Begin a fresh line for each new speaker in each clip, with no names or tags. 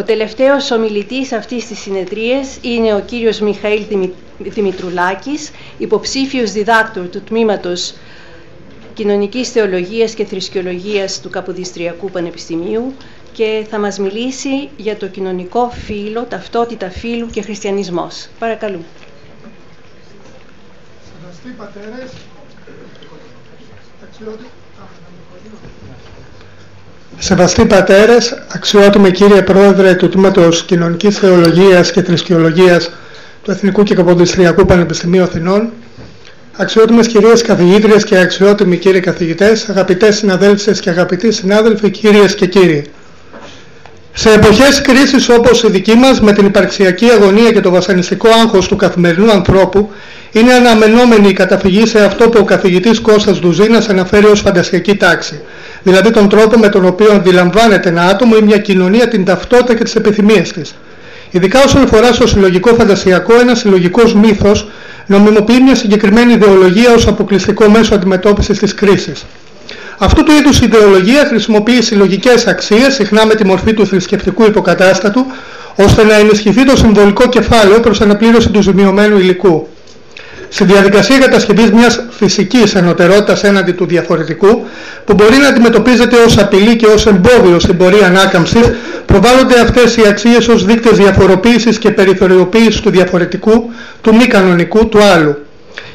Ο τελευταίος ομιλητής αυτής της συνεδρίας είναι ο κύριος Μιχαήλ Δημητρουλάκης, υποψήφιος διδάκτορ του Τμήματος Κοινωνικής Θεολογίας και Θρησκεολογίας του Καποδιστριακού Πανεπιστημίου και θα μας μιλήσει για το κοινωνικό φύλλο, ταυτότητα φύλου και χριστιανισμός. Παρακαλούμε.
Σεβαστοί πατέρες, Σεβαστοί πατέρες, αξιότιμοι κύριε Πρόεδρε του Τμήματος Κοινωνικής Θεολογίας και Θρησκεολογίας του Εθνικού και Καποδιστριακού Πανεπιστημίου Αθηνών, αξιότιμες κυρίες καθηγήτριες και αξιότιμοι κύριοι καθηγητές, αγαπητές συναδέλφες και αγαπητοί συνάδελφοι, κυρίες και κύριοι. Σε εποχές κρίσης όπως η δική μας, με την υπαρξιακή αγωνία και το βασανιστικό άγχος του καθημερινού ανθρώπου, είναι αναμενόμενη η καταφυγή σε αυτό που ο καθηγητής Κώστας Δουζίνας αναφέρει ως φαντασιακή τάξη, δηλαδή τον τρόπο με τον οποίο αντιλαμβάνεται ένα άτομο ή μια κοινωνία την ταυτότητα και τις επιθυμίες της. Ειδικά όσον αφορά στο συλλογικό φαντασιακό, ένας συλλογικός μύθος νομιμοποιεί μια συγκεκριμένη ιδεολογία ως αποκλειστικό μέσο αντιμετώπισης της κρίσης. Αυτού του είδους η ιδεολογία χρησιμοποιεί συλλογικές αξίες, συχνά με τη μορφή του θρησκευτικού υποκατάστατου, ώστε να ενισχυθεί το συμβολικό κεφάλαιο προς αναπλήρωση του ζημιωμένου υλικού. Στη διαδικασία κατασκευής μιας φυσικής ενωτερότητας έναντι του διαφορετικού, που μπορεί να αντιμετωπίζεται ως απειλή και ως εμπόδιο στην πορεία ανάκαμψης, προβάλλονται αυτές οι αξίες ως δείκτες διαφοροποίησης και περιθωριοποίησης του διαφορετικού, του μη κανονικού, του άλλου.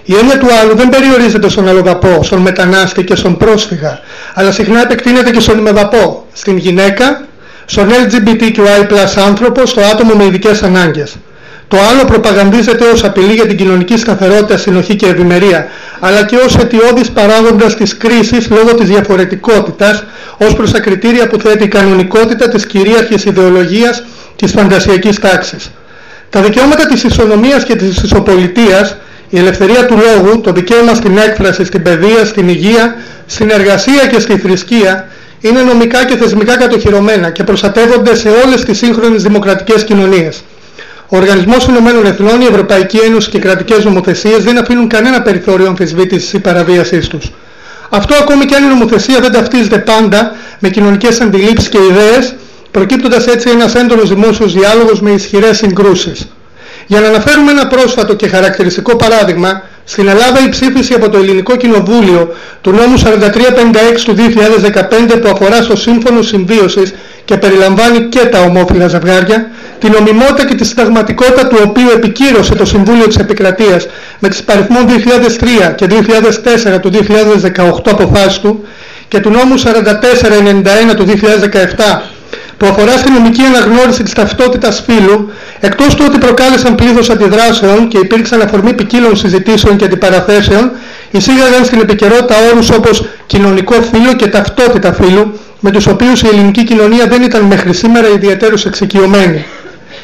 Η έννοια του άλλου δεν περιορίζεται στον αλλοδαπό, στον μετανάστη και στον πρόσφυγα, αλλά συχνά επεκτείνεται και στον ημεδαπό, στην γυναίκα, στον LGBTQI άνθρωπο, στο άτομο με ειδικές ανάγκες. Το άλλο προπαγανδίζεται ως απειλή για την κοινωνική σταθερότητα, συνοχή και ευημερία, αλλά και ως αιτιώδης παράγοντας της κρίσης λόγω της διαφορετικότητας, ως προς τα κριτήρια που θέτει η κανονικότητα της κυρίαρχης ιδεολογίας της φαντασιακής τάξης. Τα δικαιώματα της ισονομίας και της ισοπολιτείας η ελευθερία του λόγου, το δικαίωμα στην έκφραση, στην παιδεία, στην υγεία, στην εργασία και στη θρησκεία είναι νομικά και θεσμικά κατοχυρωμένα και προστατεύονται σε όλες τις σύγχρονες δημοκρατικές κοινωνίες. Ο Οργανισμός Ηνωμένων Εθνών, η Ευρωπαϊκή Ένωση και οι κρατικές νομοθεσίες δεν αφήνουν κανένα περιθώριο αμφισβήτησης ή παραβίασής τους. Αυτό ακόμη και αν η νομοθεσία δεν ταυτίζεται πάντα με κοινωνικές αντιλήψεις και ιδέες, προκύπτοντας έτσι ένας έντονος δημόσιος διάλογος με ισχυρές συγκρούσεις. Για να αναφέρουμε ένα πρόσφατο και χαρακτηριστικό παράδειγμα, στην Ελλάδα η ψήφιση από το Ελληνικό Κοινοβούλιο του νόμου 4356 του 2015 που αφορά στο Σύμφωνο Συμβίωσης και περιλαμβάνει και τα ομόφυλα ζευγάρια, την νομιμότητα και τη συνταγματικότητα του οποίου επικύρωσε το Συμβούλιο της Επικρατείας με τις παριθμών 2003 και 2004 του 2018 αποφάσεις του και του νόμου 4491 του 2017 που αφορά στη νομική αναγνώριση της ταυτότητας φύλου, εκτός του ότι προκάλεσαν πλήθος αντιδράσεων και υπήρξαν αφορμή ποικίλων συζητήσεων και αντιπαραθέσεων, εισήγαγαν στην επικαιρότητα όρους όπως κοινωνικό φύλο και ταυτότητα φύλου, με τους οποίους η ελληνική κοινωνία δεν ήταν μέχρι σήμερα ιδιαίτερως εξοικειωμένη.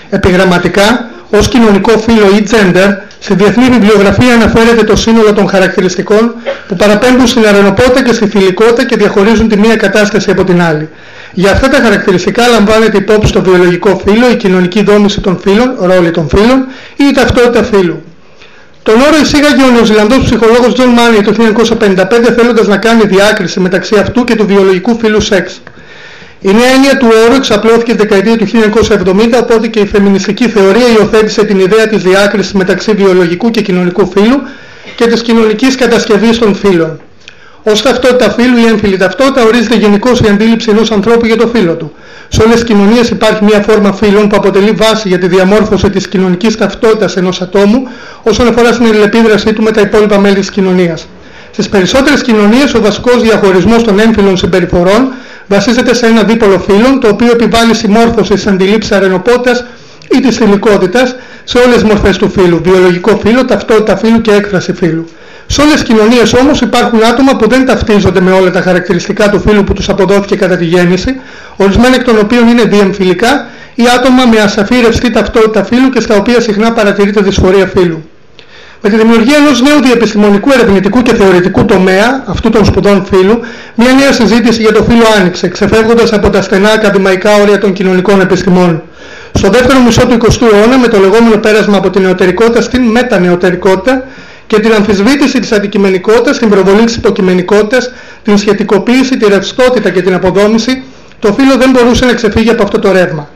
Επιγραμματικά, ως κοινωνικό φύλο ή gender, στη διεθνή βιβλιογραφία αναφέρεται το σύνολο των χαρακτηριστικών που παραπέμπουν στην αρρενωπότητα και στη θηλυκότητα και διαχωρίζουν τη μία κατάσταση από την άλλη. Για αυτά τα χαρακτηριστικά λαμβάνεται υπόψη το βιολογικό φύλο, η κοινωνική δόμηση των φύλων, ρόλοι των φύλων ή η ταυτότητα φύλου. Τον όρο εισήγαγε ο Νεοζηλανδός ψυχολόγος Τζον Μάνι το 1955 θέλοντας να κάνει διάκριση μεταξύ αυτού και του βιολογικού φύλου sex. Η νέα έννοια του όρου εξαπλώθηκε στη δεκαετία του 1970, οπότε και η φεμινιστική θεωρία υιοθέτησε την ιδέα της διάκρισης μεταξύ βιολογικού και κοινωνικού φύλου και της κοινωνικής κατασκευής των φύλων. Ως ταυτότητα φύλου ή έμφυλη ταυτότητα ορίζεται γενικώς η αντίληψη ενός ανθρώπου για το φύλο του. Σε όλες τις κοινωνίες υπάρχει μια φόρμα φύλων που αποτελεί βάση για τη διαμόρφωση της κοινωνικής ταυτότητας ενός ατόμου όσον αφορά στην αλληλεπίδρασή του με τα υπόλοιπα μέλη της κοινωνίας. Στις περισσότερες κοινωνίες ο βασικός διαχωρισμός των έμφυλων συμπεριφορών βασίζεται σε ένα δίπολο φύλων το οποίο επιβάλλει συμμόρφωση στις αντιλήψεις αρενοπότητας ή της θηλυκότητας σε όλες τις μορφές του φύλου, βιολογικό φύλο, ταυτότητα φύλου και έκφραση φύλου. Σε όλες τις κοινωνίες όμως υπάρχουν άτομα που δεν ταυτίζονται με όλα τα χαρακτηριστικά του φύλου που τους αποδόθηκε κατά τη γέννηση, ορισμένα εκ των οποίων είναι διεμφυλικά ή άτομα με ασαφή ρευστή ταυτότητα φύλου και στα οποία συχνά παρατηρείται δυσφορία φύλου. Με τη δημιουργία ενός νέου διεπιστημονικού ερευνητικού και θεωρητικού τομέα, αυτού των σπουδών φύλου, μια νέα συζήτηση για το φύλο άνοιξε, ξεφεύγοντας από τα στενά ακαδημαϊκά όρια των κοινωνικών επιστημών. Στο δεύτερο μισό του 20ου αιώνα, με το λεγόμενο πέρασμα από την νεωτερικότητα στην μετανεωτερικότητα, και την αμφισβήτηση της αντικειμενικότητας, την προβολή της υποκειμενικότητας, την σχετικοποίηση, τη ρευστότητα και την αποδόμηση, το φύλλο δεν μπορούσε να ξεφύγει από αυτό το ρεύμα.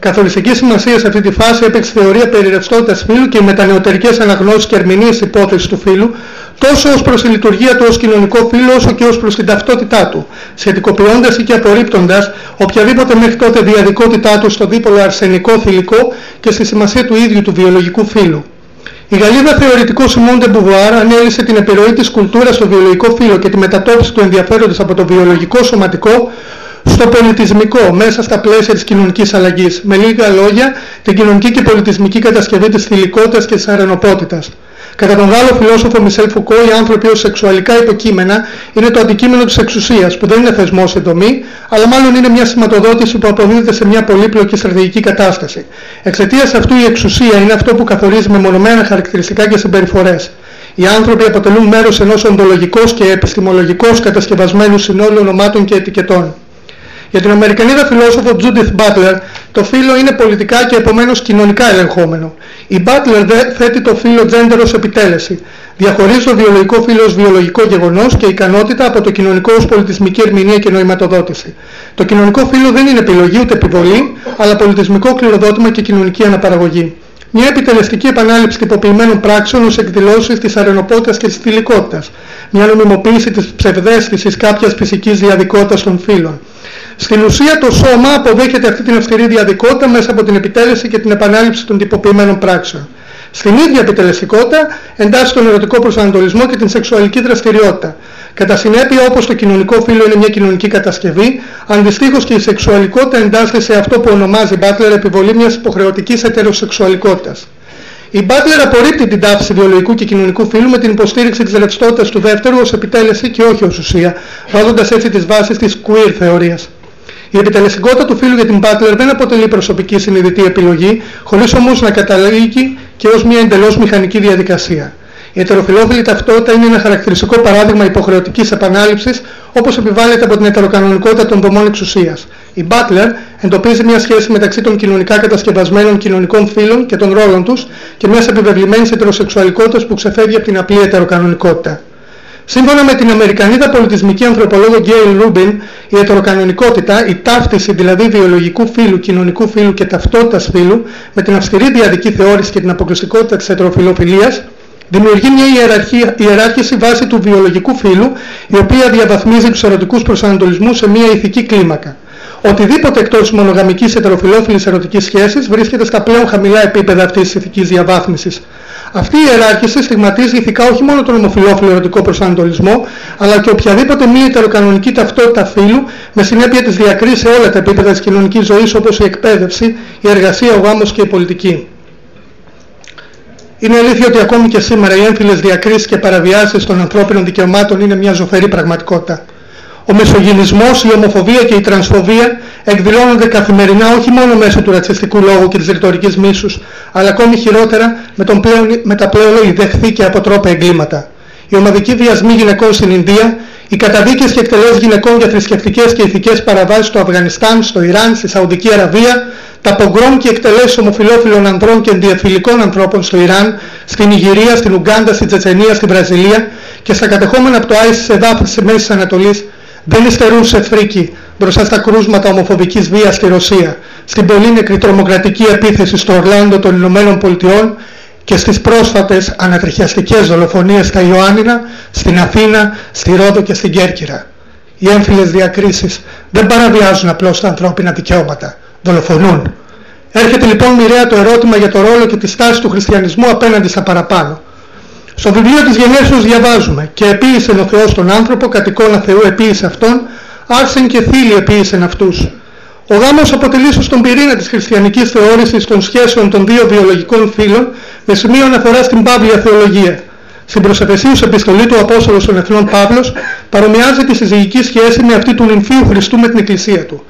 Καθοριστική σημασία σε αυτή τη φάση έπαιξε η θεωρία περί ρευστότητας φύλου και οι μετανεωτερικές αναγνώσεις και ερμηνείες υπόθεσης του φύλου, τόσο ως προς τη λειτουργία του ως κοινωνικό φύλο, όσο και ως προς την ταυτότητά του, σχετικοποιώντας ή και απορρίπτοντας οποιαδήποτε μέχρι τότε διαδικότητά του στο δίπολο αρσενικό-θηλυκό και στη σημασία του ίδιου του βιολογικού φύλου. Η Γαλλίδα θεωρητικό Σιμόντε Μπουβουάρ ανέλησε την επιρροή της κουλτούρας στο βιολογικό φύλο και τη μετατόπιση του ενδιαφέροντος από το βιολογικό σωματικό στο πολιτισμικό μέσα στα πλαίσια της κοινωνικής αλλαγής. Με λίγα λόγια, την κοινωνική και πολιτισμική κατασκευή της θηλυκότητας και της αρενοπότητας. Κατά τον Γάλλο φιλόσοφο Μισελ Φουκώ, οι άνθρωποι ως σεξουαλικά υποκείμενα είναι το αντικείμενο της εξουσίας, που δεν είναι θεσμός σε δομή, αλλά μάλλον είναι μια σηματοδότηση που αποδίδεται σε μια πολύπλοκη στρατηγική κατάσταση. Εξαιτίας αυτού η εξουσία είναι αυτό που καθορίζει με μονομένα χαρακτηριστικά και συμπεριφορές. Οι άνθρωποι αποτελούν μέρος ενός οντολογικώς και επιστημολογικώς κατασκευασμένου συνόλου ονομάτων και ετικετών. Για την Αμερικανίδα φιλόσοφο Judith Butler, το φύλλο είναι πολιτικά και επομένως κοινωνικά ελεγχόμενο. Η Butler δε θέτει το φύλλο gender ως επιτέλεση. Διαχωρίζει το βιολογικό φύλλο ως βιολογικό γεγονός και ικανότητα από το κοινωνικό ως πολιτισμική ερμηνεία και νοηματοδότηση. Το κοινωνικό φύλλο δεν είναι επιλογή ούτε επιβολή, αλλά πολιτισμικό κληροδότημα και κοινωνική αναπαραγωγή. Μια επιτελεστική επανάληψη τυποποιημένων πράξεων ως εκδηλώσεις της αρενοπότητας και της θηλυκότητας. Μια νομιμοποίηση της ψευδέστησης κάποιας φυσικής διαδικότητας των φύλων. Στην ουσία το σώμα αποδέχεται αυτή την αυστηρή διαδικότητα μέσα από την επιτέλεση και την επανάληψη των τυποποιημένων πράξεων. Στην ίδια επιτελεστικότητα εντάσσει τον ερωτικό προσανατολισμό και την σεξουαλική δραστηριότητα. Κατά συνέπεια, όπως το κοινωνικό φύλλο είναι μια κοινωνική κατασκευή, αντιστοίχως και η σεξουαλικότητα εντάσσεται σε αυτό που ονομάζει Butler επιβολή μιας υποχρεωτικής ετεροσεξουαλικότητας. Η Butler απορρίπτει την τάφηση βιολογικού και κοινωνικού φύλου με την υποστήριξη της ρευστότητας του δεύτερου ως επιτέλεση και όχι ως ουσία, βάζοντας έτσι τις βάσεις της queer θεωρίας. Η επιτελεστικότητα του φίλου για την Butler δεν αποτελεί προσωπική συνειδητή επιλογή, χωρίς όμως να καταλήγει και ως μια εντελώς μηχανική διαδικασία. Η ετεροφιλόφιλη ταυτότητα είναι ένα χαρακτηριστικό παράδειγμα υποχρεωτικής επανάληψης όπως επιβάλλεται από την ετεροκανονικότητα των δομών εξουσίας. Η Butler εντοπίζει μια σχέση μεταξύ των κοινωνικά κατασκευασμένων κοινωνικών φύλων και των ρόλων τους και μιας επιβεβλημένης ετεροσεξουαλικότητας που ξεφεύγει από την απλή ετεροκανονικότητα. Σύμφωνα με την Αμερικανίδα πολιτισμική ανθρωπολόγο Γκέιλ Ρούμπιν, η ετεροκανονικότητα, η ταύτιση δηλαδή βιολογικού φύλου, κοινωνικού φύλου και ταυτότητας φύλου, με την αυστηρή διαδική θεώρηση και την αποκλειστικότητα της ετεροφιλοφιλίας, δημιουργεί μια ιεράρχηση βάση του βιολογικού φύλου, η οποία διαβαθμίζει τους ερωτικούς προσανατολισμούς σε μια ηθική κλίμακα. Οτιδήποτε εκτός της μονογαμικής ετεροφιλόφιλης ερωτικής σχέσης βρίσκεται στα πλέον χαμηλά επίπεδα αυτής της ηθικής διαβάθμισης. Αυτή η ιεράρχηση στιγματίζει ηθικά όχι μόνο τον ομοφιλόφιλο ερωτικό προσανατολισμό, αλλά και οποιαδήποτε μη ετεροκανονική ταυτότητα φύλου, με συνέπεια της διακρίσης σε όλα τα επίπεδα της κοινωνικής ζωής όπως η εκπαίδευση, η εργασία, ο γάμος και η πολιτική. Είναι αλήθεια ότι ακόμη και σήμερα οι έμφυλες διακρίσεις και παραβιάσεις των ανθρώπινων δικαιωμάτων είναι μια ζωφερή πραγματικότητα. Ο μεσογυνισμός, η ομοφοβία και η τρανσφοβία εκδηλώνονται καθημερινά όχι μόνο μέσω του ρατσιστικού λόγου και της ρητορικής μίσους, αλλά ακόμη χειρότερα με, τον πλέον, με τα πλέον ιδεχθή και αποτρόπα εγκλήματα. Οι ομαδικοί βιασμοί γυναικών στην Ινδία, οι καταδίκες και εκτελέσεις γυναικών για θρησκευτικές και ηθικές παραβάσεις στο Αφγανιστάν, στο Ιράν, στη Σαουδική Αραβία, τα πογκρόμ και εκτελέσεις ομοφιλόφιλων ανδρών και ενδιαφιλικών ανθρώπων στο Ιράν, στην Ιγυρία, στην Ουγκάντα, στην Τσετσενία, στην Βραζιλία και στα κατεχόμενα από το ISIS σε δάφνη της Μέσης Ανατολής δεν υστερούν σε φρίκη μπροστά στα κρούσματα ομοφοβικής βίας στη Ρωσία, στην πολύ νεκρή τρομοκρατική επίθεση στο Ορλάντο των Ηνωμένων Πολιτειών και στις πρόσφατες ανατριχιαστικές δολοφονίες στα Ιωάννινα, στην Αθήνα, στη Ρόδο και στην Κέρκυρα. Οι έμφυλες διακρίσεις δεν παραβιάζουν απλώς τα ανθρώπινα δικαιώματα, δολοφονούν. Έρχεται λοιπόν μοιραία το ερώτημα για το ρόλο και τη στάση του χριστιανισμού απέναντι στα παραπάνω. Στο βιβλίο της Γενέσεως διαβάζουμε «Και επίησε ο Θεός τον άνθρωπο, κατ' εικόνα Θεού επίησε αυτόν, άρσεν και θύλοι επίησεν αυτούς». Ο γάμος αποτελεί ίσως τον πυρήνα της χριστιανικής θεώρησης των σχέσεων των δύο βιολογικών φύλων με σημείο αναφορά στην Παύλια Θεολογία. Στην προσεπεσίους επιστολή του Απόστολος των Εθνών Παύλος παρομοιάζει τη συζυγική σχέση με αυτή του νυμφίου Χριστού με την Εκκλησία του.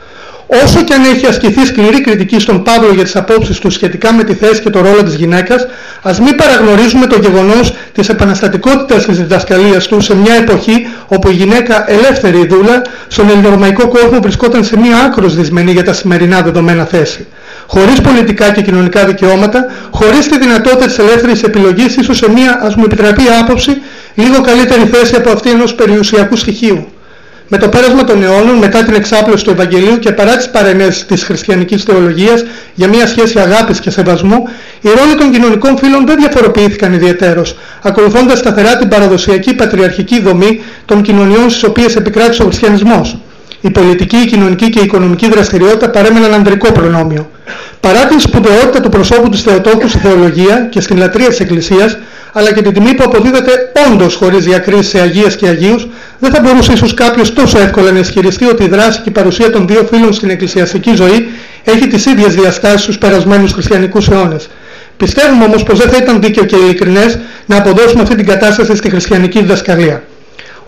Όσο και αν έχει ασκηθεί σκληρή κριτική στον Παύλο για τις απόψεις του σχετικά με τη θέση και το ρόλο της γυναίκας, ας μην παραγνωρίζουμε το γεγονός της επαναστατικότητας της διδασκαλίας του σε μια εποχή όπου η γυναίκα ελεύθερη δούλα στον ελληνορωμαϊκό κόσμο βρισκόταν σε μια άκρος δυσμενή για τα σημερινά δεδομένα θέση. Χωρίς πολιτικά και κοινωνικά δικαιώματα, χωρίς τη δυνατότητα της ελεύθερης επιλογής, ίσως σε μια, ας μου επιτραπεί άποψη, λίγο καλύτερη θέση από αυτή ενός περιουσιακού στοιχείου. Με το πέρασμα των αιώνων, μετά την εξάπλωση του Ευαγγελίου και παρά τις παρενέσεις της χριστιανικής θεολογίας για μια σχέση αγάπης και σεβασμού, οι ρόλοι των κοινωνικών φύλων δεν διαφοροποιήθηκαν ιδιαιτέρως, ακολουθώντας σταθερά την παραδοσιακή πατριαρχική δομή των κοινωνιών στις οποίες επικράτησε ο χριστιανισμός. Η πολιτική, η κοινωνική και η οικονομική δραστηριότητα παρέμεναν ανδρικό προνόμιο. Παρά την σπουδαιότητα του προσώπου της Θεοτόκου στη θεολογία και στην λατρεία της Εκκλησίας, αλλά και την τιμή που αποδίδεται όντως χωρίς διακρίσεις σε Αγίες και Αγίους, δεν θα μπορούσε ίσως κάποιος τόσο εύκολα να ισχυριστεί ότι η δράση και η παρουσία των δύο φίλων στην εκκλησιαστική ζωή έχει τις ίδιες διαστάσεις στους περασμένους χριστιανικούς αιώνες. Πιστεύουμε όμως πως δεν θα ήταν δίκαιο και ειλικρινές να αποδώσουμε αυτή την κατάσταση στη χριστιανική διδασκαλία.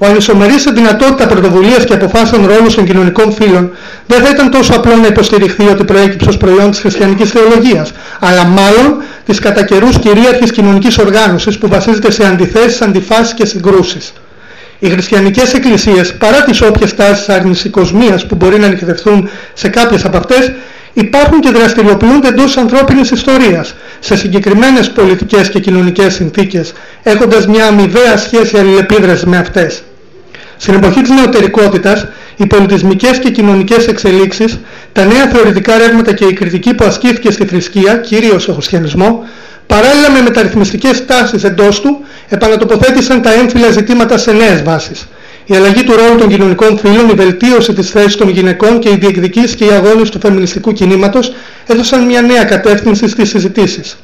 Ο ανισομερής σε δυνατότητα πρωτοβουλίας και αποφάσεων ρόλου των κοινωνικών φύλων δεν θα ήταν τόσο απλό να υποστηριχθεί ότι προέκυψε ως προϊόν της χριστιανικής θεολογίας, αλλά μάλλον της κατά καιρούς κυρίαρχης κοινωνικής οργάνωσης που βασίζεται σε αντιθέσεις, αντιφάσεις και συγκρούσεις. Οι χριστιανικές εκκλησίες, παρά τις όποιες τάσεις αρνησικοσμίας που μπορεί να ανοιχτευτούν σε κάποιες από αυτές, υπάρχουν και δραστηριοποιούνται εντός της ανθρώπινης ιστορίας, σε συγκεκριμένες πολιτικές και κοινωνικές συνθήκες, έχοντας μια αμοιβαία σχέση αλληλεπίδρασης με αυτές. Στην εποχή της νεωτερικότητας, οι πολιτισμικές και κοινωνικές εξελίξεις, τα νέα θεωρητικά ρεύματα και η κριτική που ασκήθηκε στη θρησκεία, κυρίως στο χριστιανισμό, παράλληλα με μεταρρυθμιστικές τάσεις εντός του, επανατοποθέτησαν τα έμφυλα ζητήματα σε νέες βάσεις. Η αλλαγή του ρόλου των κοινωνικών φύλων, η βελτίωση της θέσης των γυναικών και οι διεκδικήσεις και οι αγώνες του φεμινιστικού κινήματος έδωσαν μια νέα κατεύθυνση στις συζητήσεις.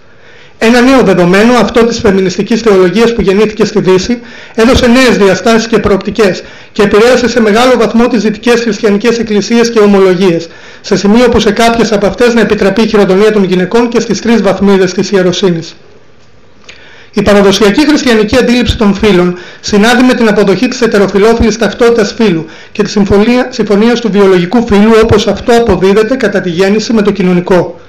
Ένα νέο δεδομένο, αυτό της φεμινιστικής θεολογίας που γεννήθηκε στη Δύση, έδωσε νέες διαστάσεις και προοπτικές και επηρέασε σε μεγάλο βαθμό τις δυτικές χριστιανικές εκκλησίες και ομολογίες, σε σημείο που σε κάποιες από αυτές να επιτραπεί η χειροτονία των γυναικών και στις τρεις βαθμίδες της ιεροσύνης. Η παραδοσιακή χριστιανική αντίληψη των φύλων συνάδει με την αποδοχή της ετεροφιλόφιλης ταυτότητας φύλου και της συμφωνίας του βιολογικού φύλου όπως αυτό αποδίδεται κατά τη γέννηση με το κοινωνικό.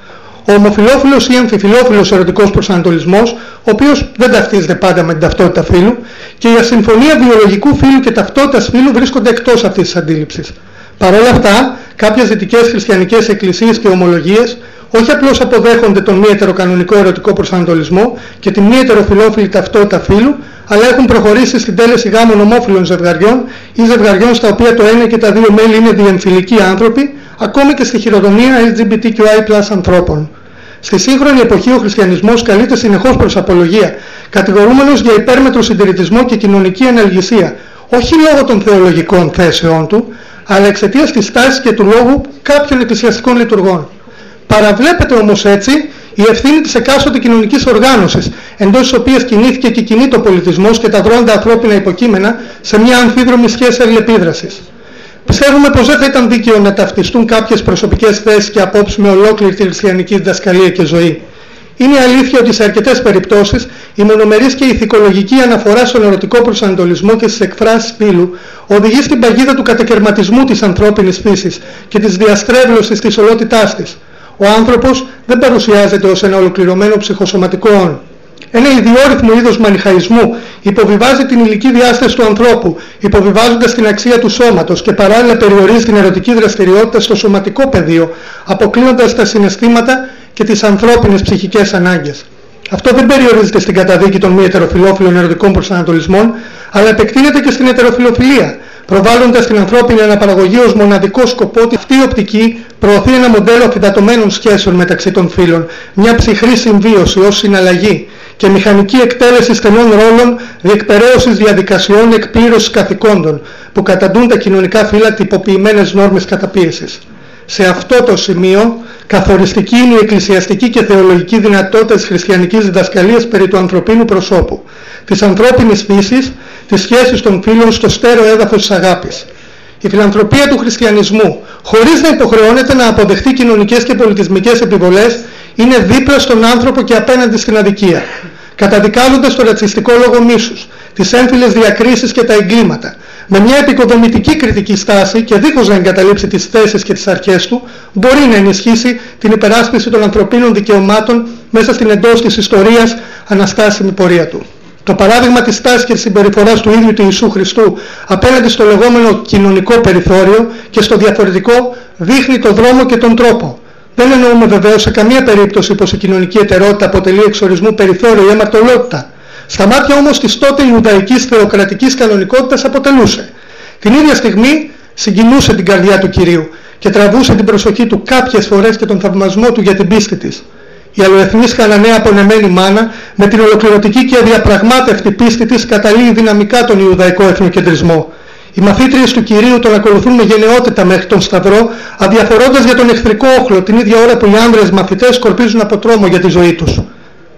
Ο ομοφιλόφιλος ή αμφιφιλόφιλος ερωτικός προσανατολισμός, ο οποίος δεν ταυτίζεται πάντα με την ταυτότητα φύλου, και η ασυμφωνία βιολογικού φύλου και ταυτότητας φύλου βρίσκονται εκτός αυτής της αντίληψης. Παρ' όλα αυτά, κάποιες δυτικές χριστιανικές εκκλησίες και ομολογίες όχι απλώς αποδέχονται τον μη ετεροκανονικό ερωτικό προσανατολισμό και την μη ετεροφιλόφιλη ταυτότητα φύλου, αλλά έχουν προχωρήσει στην τέλεση γάμων ομόφυλων ζευγαριών ή ζευγαριών στα οποία το ένα και τα δύο μέλη είναι διεμφυλικοί άνθρωποι, ακόμη και στη χειροδομία LGBTQI+ ανθρώπων. Στη σύγχρονη εποχή ο χριστιανισμός καλείται συνεχώς προς απολογία, κατηγορούμενος για υπέρμετρο συντηρητισμό και κοινωνική αναλγησία, όχι λόγω των θεολογικών θέσεών του, αλλά εξαιτίας της τάσης και του λόγου κάποιων εκκλησιαστικών λειτουργών. Παραβλέπεται όμως έτσι η ευθύνη της εκάστοτε κοινωνικής οργάνωσης, εντός της οποίας κινήθηκε και κινείται ο πολιτισμός και τα δρόντα ανθρώπινα υποκείμενα σε μια αμφίδρομη σχέση αλληλεπίδρασης. Πιστεύουμε πως δεν θα ήταν δίκαιο να ταυτιστούν κάποιες προσωπικές θέσεις και απόψεις με ολόκληρη τη χριστιανική διδασκαλία και ζωή. Είναι αλήθεια ότι σε αρκετές περιπτώσεις η μονομερής και η ηθικολογική αναφορά στον ερωτικό προσανατολισμό και στις εκφράσεις φύλου οδηγεί στην παγίδα του κατακαιρματισμού της ανθρώπινης φύσης και της διαστρέβλωσης της ολότητάς της. Ο άνθρωπος δεν παρουσιάζεται ως ένα ολοκληρωμένο ψυχοσωματικό όν. Ένα ιδιόρυθμο είδος μανιχαϊσμού υποβιβάζει την ηλική διάσταση του ανθρώπου, υποβιβάζοντας την αξία του σώματος και παράλληλα περιορίζει την ερωτική δραστηριότητα στο σωματικό πεδίο, αποκλείοντας τα συναισθήματα και τις ανθρώπινες ψυχικές ανάγκες. Αυτό δεν περιορίζεται στην καταδίκη των μη ετεροφιλόφιλων ερωτικών προσανατολισμών, αλλά επεκτείνεται και στην ετεροφιλοφιλία, προβάλλοντας την ανθρώπινη αναπαραγωγή ως μοναδικό σκοπό ότι αυτή η οπτική προωθεί ένα μοντέλο αφιδατωμένων σχέσεων μεταξύ των φύλων, μια ψυχρή συμβίωση ως συναλλαγή και μηχανική εκτέλεση στενών ρόλων διεκπαιρέωσης διαδικασιών εκπλήρωσης καθηκόντων που καταντούν τα κοινωνικά φύλλα τυποποιημένες νόρμες καταπίεσης. Σε αυτό το σημείο καθοριστική είναι η εκκλησιαστική και θεολογική δυνατότητα της χριστιανικής διδασκαλίας περί του ανθρωπίνου προσώπου, της ανθρώπινης φύσης, της σχέσης των φίλων στο στέρεο έδαφος της αγάπης. Η φιλανθρωπία του χριστιανισμού, χωρίς να υποχρεώνεται να αποδεχτεί κοινωνικές και πολιτισμικές επιβολές, είναι δίπλα στον άνθρωπο και απέναντι στην αδικία. Καταδικάζοντας το ρατσιστικό λόγο μίσους, τις έμφυλες διακρίσεις και τα εγκλήματα, με μια επικοδομητική κριτική στάση και δίχως να εγκαταλείψει τις θέσεις και τις αρχές του, μπορεί να ενισχύσει την υπεράσπιση των ανθρωπίνων δικαιωμάτων μέσα στην εντός της ιστορίας αναστάσιμη πορεία του. Το παράδειγμα της τάσης και της συμπεριφοράς του ίδιου του Ιησού Χριστού απέναντι στο λεγόμενο κοινωνικό περιθώριο και στο διαφορετικό δείχνει τον δρόμο και τον τρόπο. Δεν εννοούμε βεβαίως σε καμία περίπτωση πως η κοινωνική ετερότητα αποτελεί εξορισμού περιθώριο ή αμαρτωλότητα. Στα μάτια όμως της τότε Ιουδαϊκής θεοκρατικής κανονικότητας αποτελούσε. Την ίδια στιγμή συγκινούσε την καρδιά του Κυρίου και τραβούσε την προσοχή του κάποιες φορές και τον θαυμασμό του για την πίστη της. Η αλλοεθνής Χαναναία απονεμένη μάνα με την ολοκληρωτική και αδιαπραγμάτευτη πίστη της καταλύει δυναμικά τον Ιουδαϊκό εθνοκεντρισμό. Οι μαθήτριες του Κυρίου τον ακολουθούν με γενναιότητα μέχρι τον Σταυρό, αδιαφορώντας για τον εχθρικό όχλο την ίδια ώρα που οι άνδρες μαθητές σκορπίζουν από τρόμο για τη ζωή τους.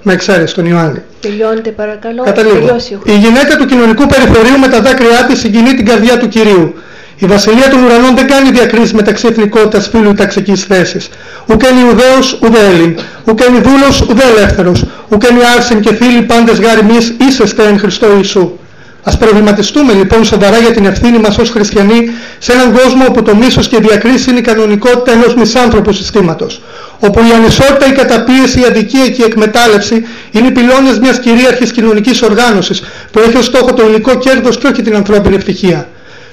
Με εξαίρεση τον Ιωάννη.
Τελειώνετε παρακαλώ.
Καταλήγω. Η γυναίκα του κοινωνικού περιθωρίου με τα δάκρυά της συγκινεί την καρδιά του Κυρίου. Η βασιλεία των ουρανών δεν κάνει διακρίσεις μεταξύ εθνικότητας, φίλου ή ταξικής θέσης. Ουκ είναι Ιουδαίος, ουδέ Έλλην. Ουκ είναι δούλος, ουδέ ελεύθερος. Ουκ είναι άρσεν και φίλοι πάντες γάρι ίσεστε εν Χριστώ Ιησού. Ας προβληματιστούμε λοιπόν σοβαρά για την ευθύνη μας ως χριστιανοί σε έναν κόσμο όπου το μίσος και η διακρίση είναι η κανονικότητα ενός μισάνθρωπου συστήματος. Όπου η ανισότητα, η καταπίεση, η αδικία και η εκμετάλλευση είναι οι πυλώνες μιας κυρίαρχης κοινωνικής οργάνωσης που έχει ως στόχο το υλικό κέρδος και όχι την ανθρώπινη ευτυχία.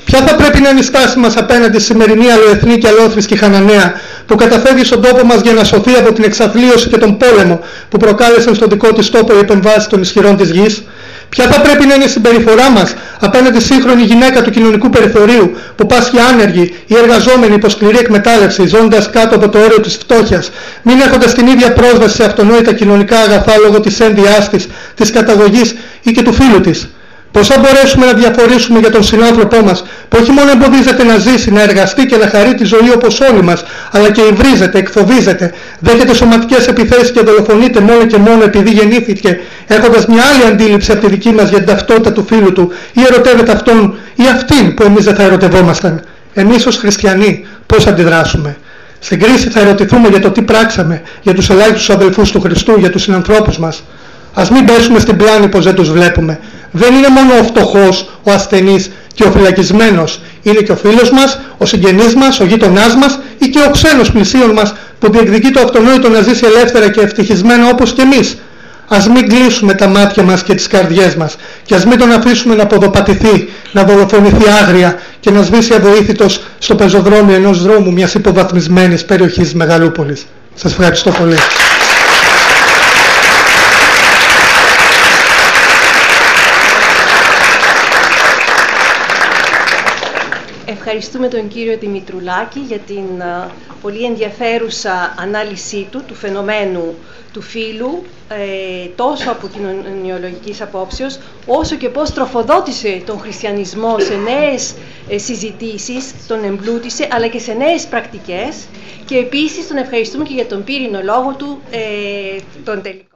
Ποια θα πρέπει να είναι η στάση μας απέναντι στη σημερινή αλλοεθνή και αλλόθρησκη Χαναναία που καταφεύγει στον τόπο μας για να σωθεί από την εξαθλίωση και τον πόλεμο που προκάλεσαν στον δικό της τόπο οι επεμβάσεις των ισχυρών της γης; Ποια θα πρέπει να είναι η συμπεριφορά μας απέναντι σύγχρονη γυναίκα του κοινωνικού περιθωρίου που πάσχει άνεργη ή εργαζόμενη υπό σκληρή εκμετάλλευση ζώντας κάτω από το όριο της φτώχειας, μην έχοντας την ίδια πρόσβαση σε αυτονόητα κοινωνικά αγαθά λόγω της ένδυάς της, της καταγωγής ή και του φίλου της; Πώς θα μπορέσουμε να διαφορήσουμε για τον συνάνθρωπό μας που όχι μόνο εμποδίζεται να ζήσει, να εργαστεί και να χαρεί τη ζωή όπως όλοι μας, αλλά και υβρίζεται, εκφοβίζεται, δέχεται σωματικές επιθέσεις και δολοφονείται μόνο και μόνο επειδή γεννήθηκε, έχοντας μια άλλη αντίληψη από τη δική μας για την ταυτότητα του φίλου του ή ερωτεύεται αυτόν ή αυτήν που εμείς δεν θα ερωτευόμασταν. Εμείς ως χριστιανοί πώς αντιδράσουμε; Στην κρίση θα ερωτηθούμε για το τι πράξαμε, για τους ελάχιστους αδελφούς του Χριστού, για τους συνανθρώπους μας. Ας μην πέσουμε στην πλάνη πως δεν τους βλέπουμε. Δεν είναι μόνο ο φτωχός, ο ασθενής και ο φυλακισμένος. Είναι και ο φίλος μας, ο συγγενής μας, ο γείτονάς μας ή και ο ξένος πλησίον μας που διεκδικεί το αυτονόητο να ζήσει ελεύθερα και ευτυχισμένα όπως και εμείς. Ας μην κλείσουμε τα μάτια μας και τις καρδιές μας και ας μην τον αφήσουμε να ποδοπατηθεί, να δολοφονηθεί άγρια και να σβήσει αβοήθητος στο πεζοδρόμιο ενός δρόμου μιας υποβαθμισμένης περιοχής Μεγαλούπολης. Σας ευχαριστώ πολύ.
Ευχαριστούμε τον κύριο Δημητρουλάκη για την πολύ ενδιαφέρουσα ανάλυση του, του φαινομένου του φύλου, ε, τόσο από κοινωνιολογικής απόψεως, όσο και πώς τροφοδότησε τον χριστιανισμό σε νέες ε, συζητήσεις, τον εμπλούτησε, αλλά και σε νέες πρακτικές και επίσης τον ευχαριστούμε και για τον πύρινο λόγο του, ε, τον τελικό.